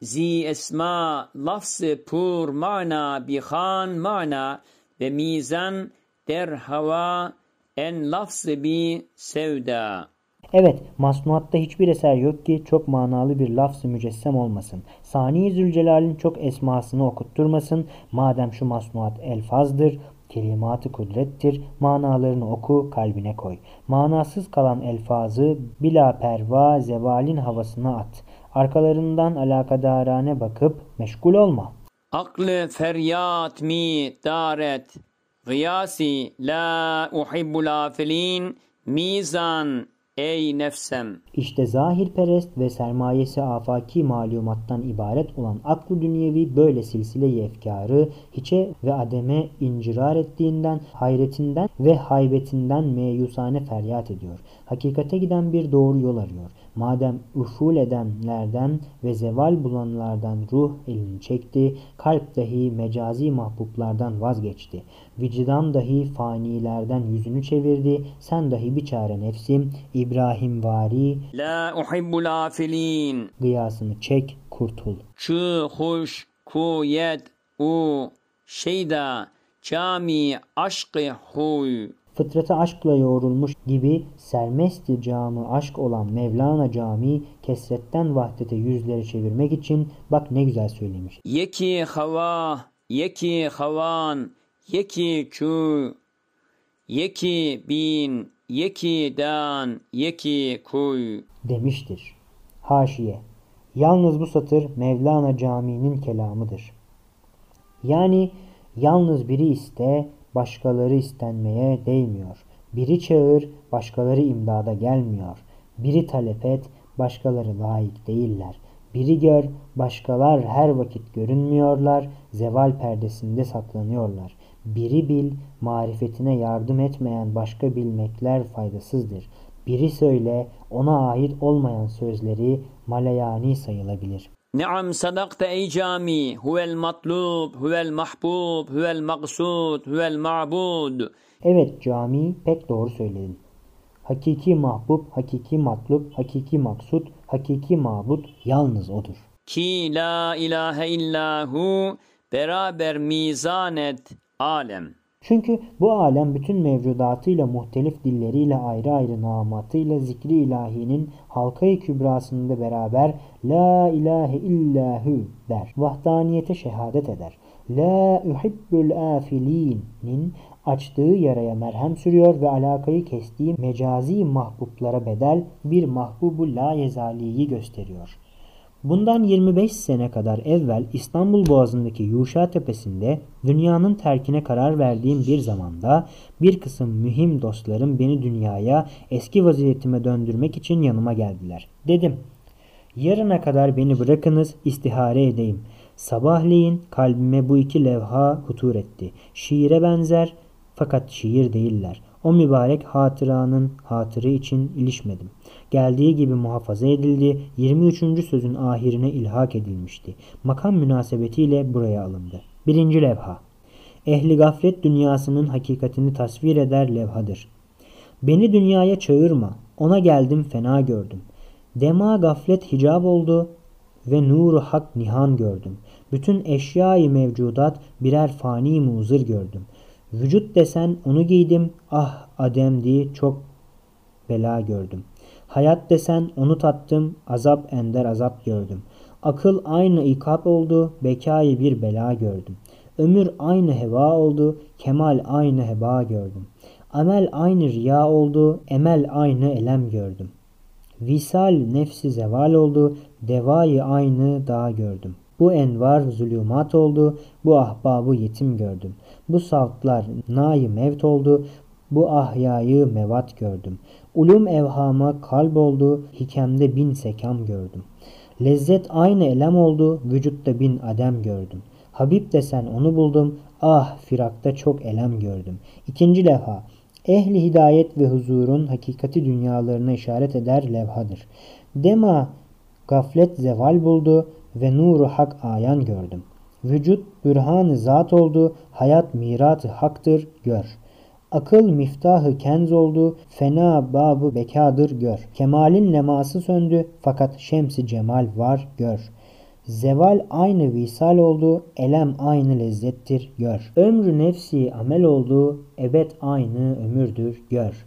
zi esma lafzı pur mana bihan mana ve mizan der hava en lafzı bi sevda. Evet, masnuatta hiçbir eser yok ki çok manalı bir lafz-ı mücessem olmasın. Sani Zülcelal'in çok esmasını okutturmasın. Madem şu masnuat elfazdır, kelimat-ı kudrettir, manalarını oku, kalbine koy. Manasız kalan elfazı bila perva zevalin havasına at. Arkalarından alakadarane bakıp meşgul olma. Aklı feryat mi daret gıyasi la uhibbul afilin mizan ey nefsem. İşte zahirperest ve sermayesi afaki malumattan ibaret olan aklı dünyevi böyle silsile-i efkarı hiçe ve ademe incirar ettiğinden, hayretinden ve haybetinden meyusane feryat ediyor. Hakikate giden bir doğru yol arıyor. Madem uful edenlerden ve zeval bulanlardan ruh elini çekti, kalp dahi mecazi mahbublardan vazgeçti. Vicdan dahi fanilerden yüzünü çevirdi. Sen dahi bir çare nefsim, İbrahim vari La uhibbul afilin. gıyasını çek, kurtul. Çı huş ku yed u şeyda cami aşkı huy. Fıtratı aşkla yoğrulmuş gibi sermesti camı aşk olan Mevlana Camii kesretten vahdete yüzleri çevirmek için bak ne güzel söylemiş. Yeki hava, yeki havan, yeki kü, yeki bin, yeki dan, yeki kuy. demiştir. Haşiye. Yalnız bu satır Mevlana Camii'nin kelamıdır. Yani yalnız biri iste, başkaları istenmeye değmiyor. Biri çağır, başkaları imdada gelmiyor. Biri talep et, başkaları layık değiller. Biri gör, başkalar her vakit görünmüyorlar, zeval perdesinde saklanıyorlar. Biri bil, marifetine yardım etmeyen başka bilmekler faydasızdır. Biri söyle, ona ait olmayan sözleri malayani sayılabilir. Naam sadakta ey cami, huvel matlub, huvel mahbub, huvel maksud, huvel ma'bud. Evet cami pek doğru söyledin. Hakiki mahbub, hakiki matlub, hakiki maksut, hakiki mabut yalnız odur. Ki la ilahe illahu beraber mizanet alem. Çünkü bu alem bütün mevcudatıyla muhtelif dilleriyle ayrı ayrı namatıyla zikri ilahinin halkayı kübrasında beraber La ilahe illahu der. Vahdaniyete şehadet eder. La uhibbul afilinin açtığı yaraya merhem sürüyor ve alakayı kestiği mecazi mahbublara bedel bir mahbubu la yezaliyi gösteriyor. Bundan 25 sene kadar evvel İstanbul Boğazı'ndaki Yuşa Tepesi'nde dünyanın terkine karar verdiğim bir zamanda bir kısım mühim dostlarım beni dünyaya eski vaziyetime döndürmek için yanıma geldiler. Dedim, Yarına kadar beni bırakınız istihare edeyim. Sabahleyin kalbime bu iki levha hutur etti. Şiire benzer fakat şiir değiller. O mübarek hatıranın hatırı için ilişmedim. Geldiği gibi muhafaza edildi. 23. sözün ahirine ilhak edilmişti. Makam münasebetiyle buraya alındı. Birinci levha. Ehli gaflet dünyasının hakikatini tasvir eder levhadır. Beni dünyaya çağırma. Ona geldim fena gördüm. Dema gaflet hicab oldu ve nuru hak nihan gördüm. Bütün eşyayı mevcudat birer fani muzır gördüm. Vücut desen onu giydim. Ah ademdi çok bela gördüm. Hayat desen onu tattım. Azap ender azap gördüm. Akıl aynı ikap oldu. Bekayı bir bela gördüm. Ömür aynı heva oldu. Kemal aynı heba gördüm. Amel aynı riya oldu. Emel aynı elem gördüm. Visal nefsi zeval oldu. Devayı aynı dağ gördüm. Bu envar zulümat oldu. Bu ahbabı yetim gördüm. Bu savtlar nayı mevt oldu. Bu ahyayı mevat gördüm. Ulum evhama kalp oldu. Hikemde bin sekam gördüm. Lezzet aynı elem oldu. Vücutta bin adem gördüm. Habib desen onu buldum. Ah firakta çok elem gördüm. İkinci levha. Ehli hidayet ve huzurun hakikati dünyalarına işaret eder levhadır. Dema gaflet zeval buldu ve nuru hak ayan gördüm. Vücut bürhan zat oldu, hayat mirat haktır gör. Akıl miftahı kenz oldu, fena babı bekadır gör. Kemalin leması söndü fakat şemsi cemal var gör. Zeval aynı visal oldu, elem aynı lezzettir gör. Ömrü nefsi amel oldu, ebed aynı ömürdür gör.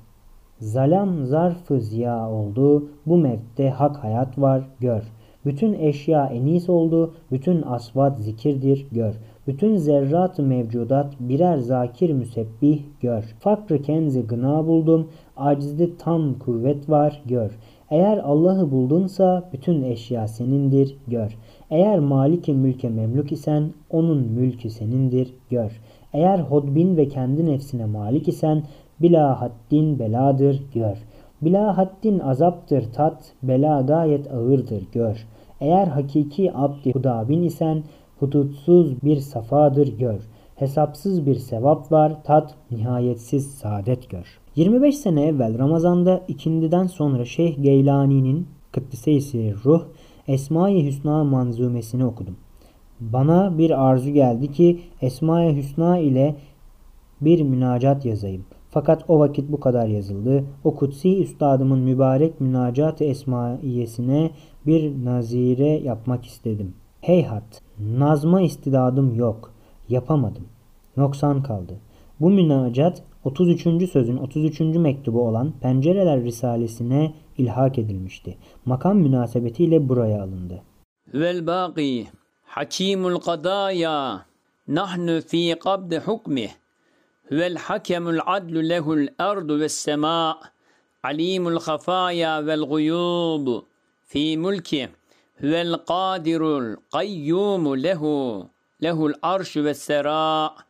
Zalam zarfı ziya oldu, bu mevtte hak hayat var gör. Bütün eşya enis oldu, bütün asvat zikirdir gör. Bütün zerrat mevcudat birer zakir müsebbih gör. Fakrı kenzi gına buldum, acizde tam kuvvet var gör. Eğer Allah'ı buldunsa bütün eşya senindir gör. Eğer maliki mülke memluk isen onun mülkü senindir gör. Eğer hodbin ve kendi nefsine malik isen bila haddin beladır gör. Bila haddin azaptır tat, bela gayet ağırdır gör. Eğer hakiki abdi hudabin isen hudutsuz bir safadır gör. Hesapsız bir sevap var tat, nihayetsiz saadet gör. 25 sene evvel Ramazan'da ikindiden sonra Şeyh Geylani'nin Kıddise-i Ruh Esma-i Hüsna manzumesini okudum. Bana bir arzu geldi ki Esma-i Hüsna ile bir münacat yazayım. Fakat o vakit bu kadar yazıldı. O kutsi üstadımın mübarek münacat-ı esmaiyesine bir nazire yapmak istedim. Heyhat, nazma istidadım yok. Yapamadım. Noksan kaldı. Bu münacat 33. sözün 33. mektubu olan Pencereler Risalesine ilhak edilmişti. Makam münasebetiyle buraya alındı. Vel baqi hakimul qadaya nahnu fi qabd hukmih vel hakemul adlu lehul ardu ves sema alimul khafaya vel guyub mulki vel qadirul qayyum lehu lehul arşu ves sera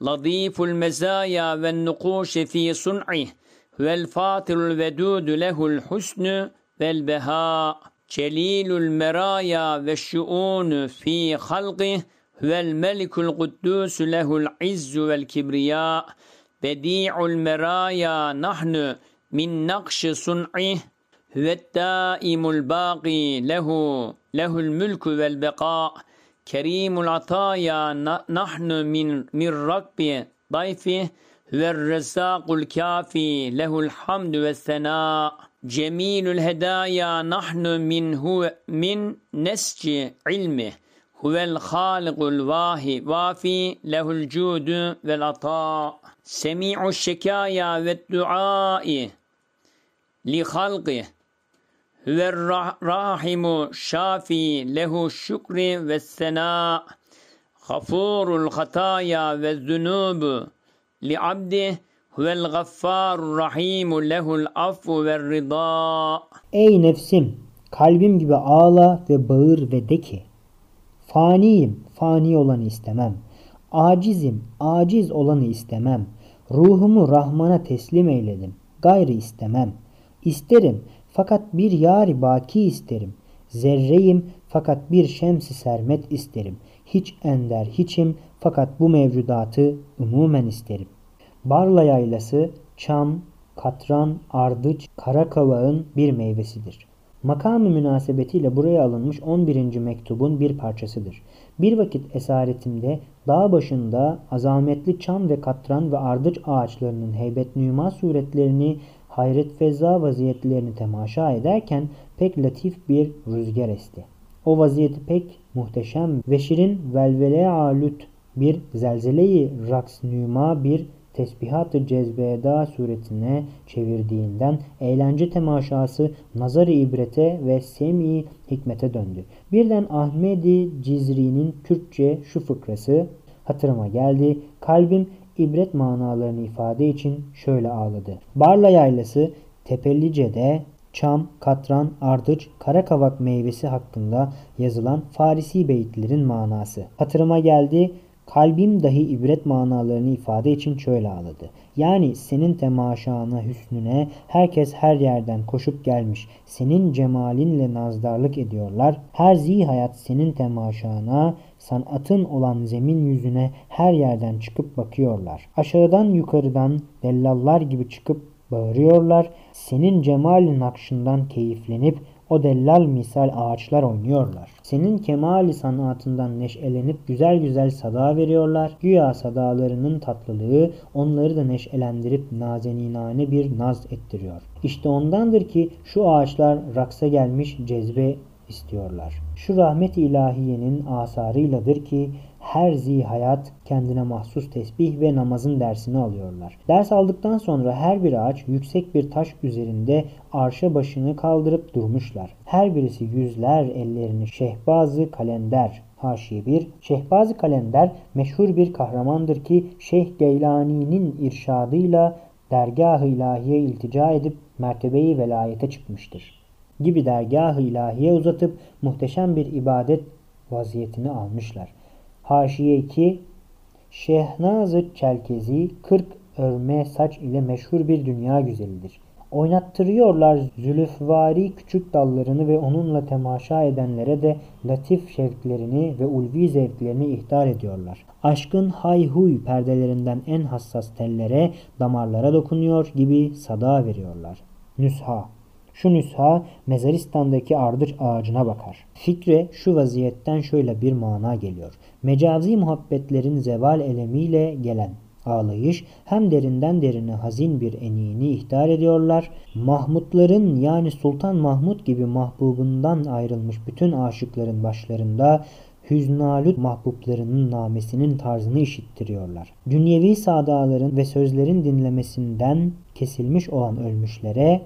لطيف المزايا والنقوش في صنعه. والفاطر الودود له الحسن والبهاء. جليل المرايا والشؤون في خلقه. والملك القدوس له العز والكبرياء. بديع المرايا نحن من نقش صنعه. هو الدائم الباقي له له الملك والبقاء. كريم العطايا نحن من من ركب ضيفه. والرزاق الكافي له الحمد والثناء. جميل الهدايا نحن من هو من نسج علمه. هو الخالق الواهي وافي له الجود والعطاء. سميع الشكايا والدعاء لخلقه. Ve rahimu şafi lehu şükri ve sena gafurul hataya ve zunubu li abdi huvel gaffarur rahimu lehul affu ve rida. Ey nefsim kalbim gibi ağla ve bağır ve de ki faniyim fani olanı istemem. Acizim aciz olanı istemem. Ruhumu Rahman'a teslim eyledim. Gayrı istemem. İsterim fakat bir yari baki isterim. Zerreyim fakat bir şemsi sermet isterim. Hiç ender hiçim fakat bu mevcudatı umumen isterim. Barla yaylası çam, katran, ardıç, kara kavağın bir meyvesidir. Makamı münasebetiyle buraya alınmış 11. mektubun bir parçasıdır. Bir vakit esaretimde dağ başında azametli çam ve katran ve ardıç ağaçlarının heybet nüma suretlerini hayret feza vaziyetlerini temaşa ederken pek latif bir rüzgar esti. O vaziyeti pek muhteşem ve şirin velvele alüt bir zelzeleyi raks nüma bir tesbihat-ı cezbeda suretine çevirdiğinden eğlence temaşası nazar-ı ibrete ve semi hikmete döndü. Birden Ahmedi Cizri'nin Kürtçe şu fıkrası hatırıma geldi. Kalbim ibret manalarını ifade için şöyle ağladı. Barla yaylası Tepellice'de çam, katran, ardıç, karakavak meyvesi hakkında yazılan Farisi beyitlerin manası. Hatırıma geldi. Kalbim dahi ibret manalarını ifade için şöyle ağladı. Yani senin temaşana, hüsnüne herkes her yerden koşup gelmiş. Senin cemalinle nazdarlık ediyorlar. Her zi hayat senin temaşana, sanatın olan zemin yüzüne her yerden çıkıp bakıyorlar. Aşağıdan yukarıdan dellallar gibi çıkıp bağırıyorlar. Senin cemalin nakşından keyiflenip o dellal misal ağaçlar oynuyorlar. Senin kemali sanatından neşelenip güzel güzel sada veriyorlar. Güya sadalarının tatlılığı onları da neşelendirip nazeninane bir naz ettiriyor. İşte ondandır ki şu ağaçlar raksa gelmiş cezbe istiyorlar. Şu rahmet ilahiyenin asarıyladır ki her zi hayat kendine mahsus tesbih ve namazın dersini alıyorlar. Ders aldıktan sonra her bir ağaç yüksek bir taş üzerinde arşa başını kaldırıp durmuşlar. Her birisi yüzler ellerini şehbazı kalender Haşiye 1. Şehbazı Kalender meşhur bir kahramandır ki Şeyh Geylani'nin irşadıyla dergah-ı ilahiye iltica edip mertebeyi velayete çıkmıştır. Gibi dergah-ı ilahiye uzatıp muhteşem bir ibadet vaziyetini almışlar. Haşiye 2 Şehnaz-ı Çelkezi 40 örme saç ile meşhur bir dünya güzelidir. Oynattırıyorlar zülüfvari küçük dallarını ve onunla temaşa edenlere de latif şevklerini ve ulvi zevklerini ihtar ediyorlar. Aşkın hayhuy perdelerinden en hassas tellere, damarlara dokunuyor gibi sada veriyorlar. Nüsha şu nüsha Mezaristan'daki ardıç ağacına bakar. Fikre şu vaziyetten şöyle bir mana geliyor. Mecazi muhabbetlerin zeval elemiyle gelen ağlayış hem derinden derine hazin bir enini ihtar ediyorlar. Mahmutların yani Sultan Mahmut gibi mahbubundan ayrılmış bütün aşıkların başlarında hüznalut mahbublarının namesinin tarzını işittiriyorlar. Dünyevi sadaların ve sözlerin dinlemesinden kesilmiş olan ölmüşlere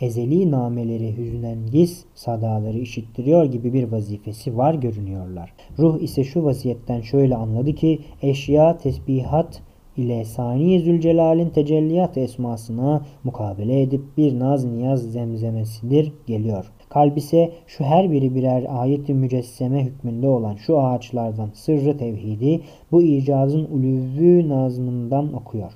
ezeli nameleri hüznengiz sadaları işittiriyor gibi bir vazifesi var görünüyorlar. Ruh ise şu vaziyetten şöyle anladı ki eşya, tesbihat ile Sani Zülcelal'in tecelliyat esmasına mukabele edip bir naz niyaz zemzemesidir geliyor. Kalb ise şu her biri birer ayet-i mücesseme hükmünde olan şu ağaçlardan sırrı tevhidi bu icazın uluvü nazmından okuyor.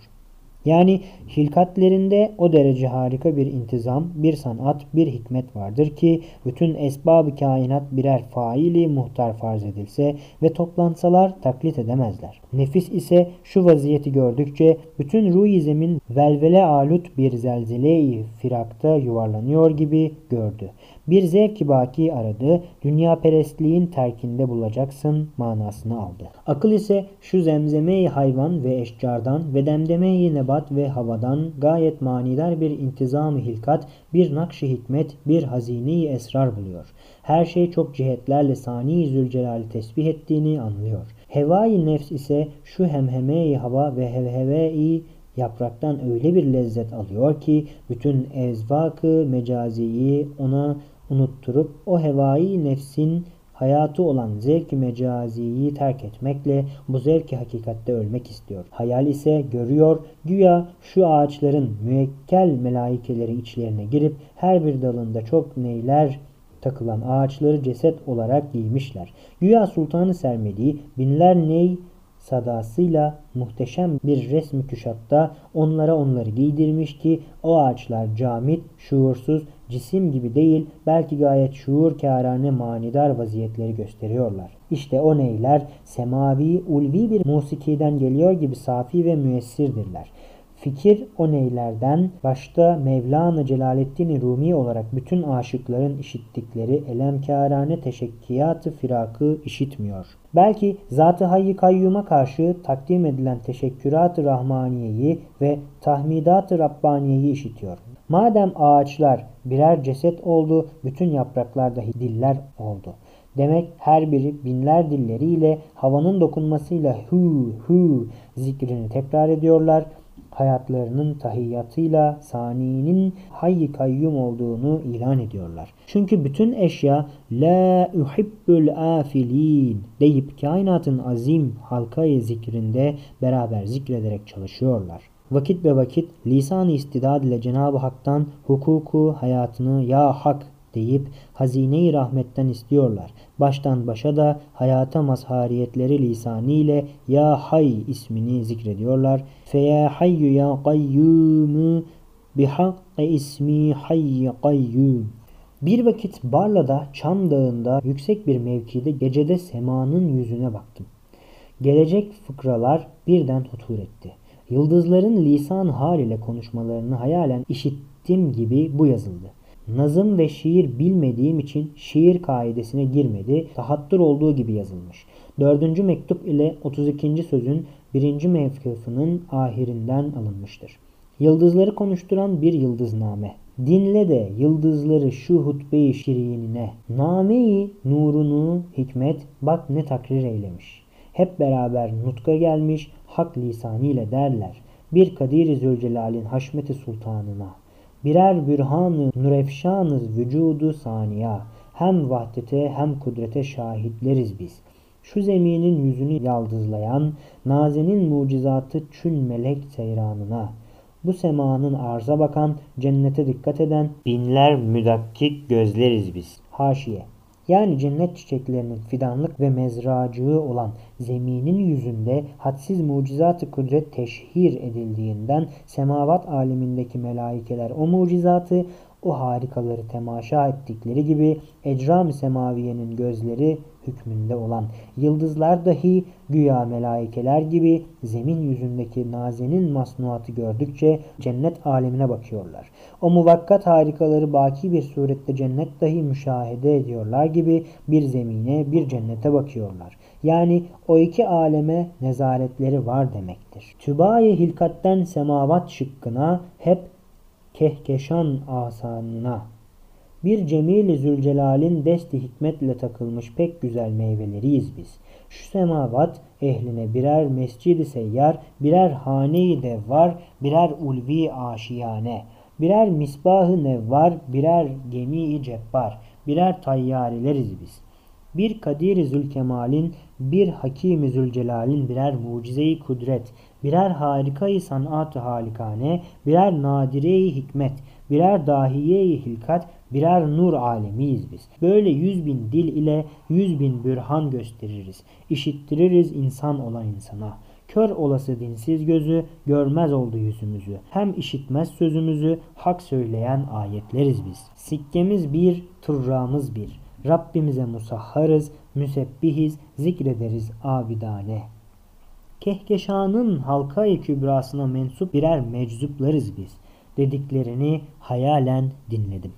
Yani hilkatlerinde o derece harika bir intizam, bir sanat, bir hikmet vardır ki bütün esbab-ı kainat birer faili muhtar farz edilse ve toplansalar taklit edemezler. Nefis ise şu vaziyeti gördükçe bütün ruh zemin velvele alut bir zelzele-i firakta yuvarlanıyor gibi gördü. Bir zevk baki aradı, dünya perestliğin terkinde bulacaksın manasını aldı. Akıl ise şu zemzeme hayvan ve eşcardan ve demdeme nebat ve havadan gayet manidar bir intizam hilkat, bir nakş hikmet, bir hazine esrar buluyor. Her şey çok cihetlerle sani zülcelali tesbih ettiğini anlıyor. Hevai nefs ise şu hemheme hava ve hevheve-i yapraktan öyle bir lezzet alıyor ki bütün ezvakı mecaziyi ona unutturup o hevai nefsin hayatı olan zevk mecaziyi terk etmekle bu zevki hakikatte ölmek istiyor. Hayal ise görüyor güya şu ağaçların müekkel melaikeleri içlerine girip her bir dalında çok neyler takılan ağaçları ceset olarak giymişler. Güya Sultanı Sermedi binler ney sadasıyla muhteşem bir resmi küşatta onlara onları giydirmiş ki o ağaçlar camit, şuursuz cisim gibi değil belki gayet şuur kârane manidar vaziyetleri gösteriyorlar. İşte o neyler semavi, ulvi bir musikiden geliyor gibi safi ve müessirdirler. Fikir o neylerden başta Mevlana Celaleddin Rumi olarak bütün aşıkların işittikleri elemkârane teşekkiyatı firakı işitmiyor. Belki Zat-ı Hayy Kayyum'a karşı takdim edilen teşekkürat-ı Rahmaniye'yi ve tahmidat-ı Rabbaniye'yi işitiyor. Madem ağaçlar birer ceset oldu, bütün yapraklar dahi diller oldu. Demek her biri binler dilleriyle havanın dokunmasıyla hu hu zikrini tekrar ediyorlar hayatlarının tahiyyatıyla saninin hayy kayyum olduğunu ilan ediyorlar. Çünkü bütün eşya la uhibbul afilin deyip kainatın azim halkayı zikrinde beraber zikrederek çalışıyorlar. Vakit ve vakit lisan-ı istidad ile Cenab-ı Hak'tan hukuku hayatını ya hak deyip hazine-i rahmetten istiyorlar. Baştan başa da hayata mazhariyetleri lisaniyle Ya Hay ismini zikrediyorlar. Fe ya hayyu ya kayyumu bihakkı ismi hayy kayyum. Bir vakit Barla'da Çam Dağı'nda yüksek bir mevkide gecede semanın yüzüne baktım. Gelecek fıkralar birden hutur etti. Yıldızların lisan hal ile konuşmalarını hayalen işittim gibi bu yazıldı. Nazım ve şiir bilmediğim için şiir kaidesine girmedi. Tahattür olduğu gibi yazılmış. Dördüncü mektup ile 32. sözün birinci mevkıfının ahirinden alınmıştır. Yıldızları konuşturan bir yıldızname. Dinle de yıldızları şu hutbe-i şirinine. Name-i nurunu hikmet bak ne takrir eylemiş. Hep beraber nutka gelmiş hak lisaniyle derler. Bir Kadir-i Zülcelal'in haşmeti sultanına. Birer bürhan-ı nurefşanız vücudu saniya. Hem vahdete hem kudrete şahitleriz biz. Şu zeminin yüzünü yaldızlayan nazenin mucizatı çün melek seyranına. Bu semanın arza bakan, cennete dikkat eden binler müdakkik gözleriz biz. Haşiye yani cennet çiçeklerinin fidanlık ve mezracığı olan zeminin yüzünde hadsiz mucizat-ı kudret teşhir edildiğinden semavat alemindeki melaikeler o mucizatı o harikaları temaşa ettikleri gibi ecram-ı semaviyenin gözleri hükmünde olan yıldızlar dahi güya melaikeler gibi zemin yüzündeki nazenin masnuatı gördükçe cennet alemine bakıyorlar. O muvakkat harikaları baki bir surette cennet dahi müşahede ediyorlar gibi bir zemine bir cennete bakıyorlar. Yani o iki aleme nezaretleri var demektir. Tübayi hilkatten semavat şıkkına hep kehkeşan asanına bir Cemil-i Zülcelal'in desti hikmetle takılmış pek güzel meyveleriyiz biz. Şu semavat ehline birer mescidi seyyar, birer hane-i devvar, birer ulvi aşiyane, birer misbahı nevvar, birer gemi-i cebbar, birer tayyarileriz biz. Bir Kadir-i Zülkemal'in, bir Hakim-i Zülcelal'in birer mucize-i kudret, birer harika-i sanat-ı halikane, birer nadire-i hikmet, birer dahiye-i hilkat, birer nur alemiyiz biz. Böyle yüz bin dil ile yüz bin bürhan gösteririz. İşittiririz insan olan insana. Kör olası dinsiz gözü görmez oldu yüzümüzü. Hem işitmez sözümüzü hak söyleyen ayetleriz biz. Sikkemiz bir, turramız bir. Rabbimize musahharız, müsebbihiz, zikrederiz abidane. Kehkeşanın halka-i kübrasına mensup birer meczuplarız biz. Dediklerini hayalen dinledim.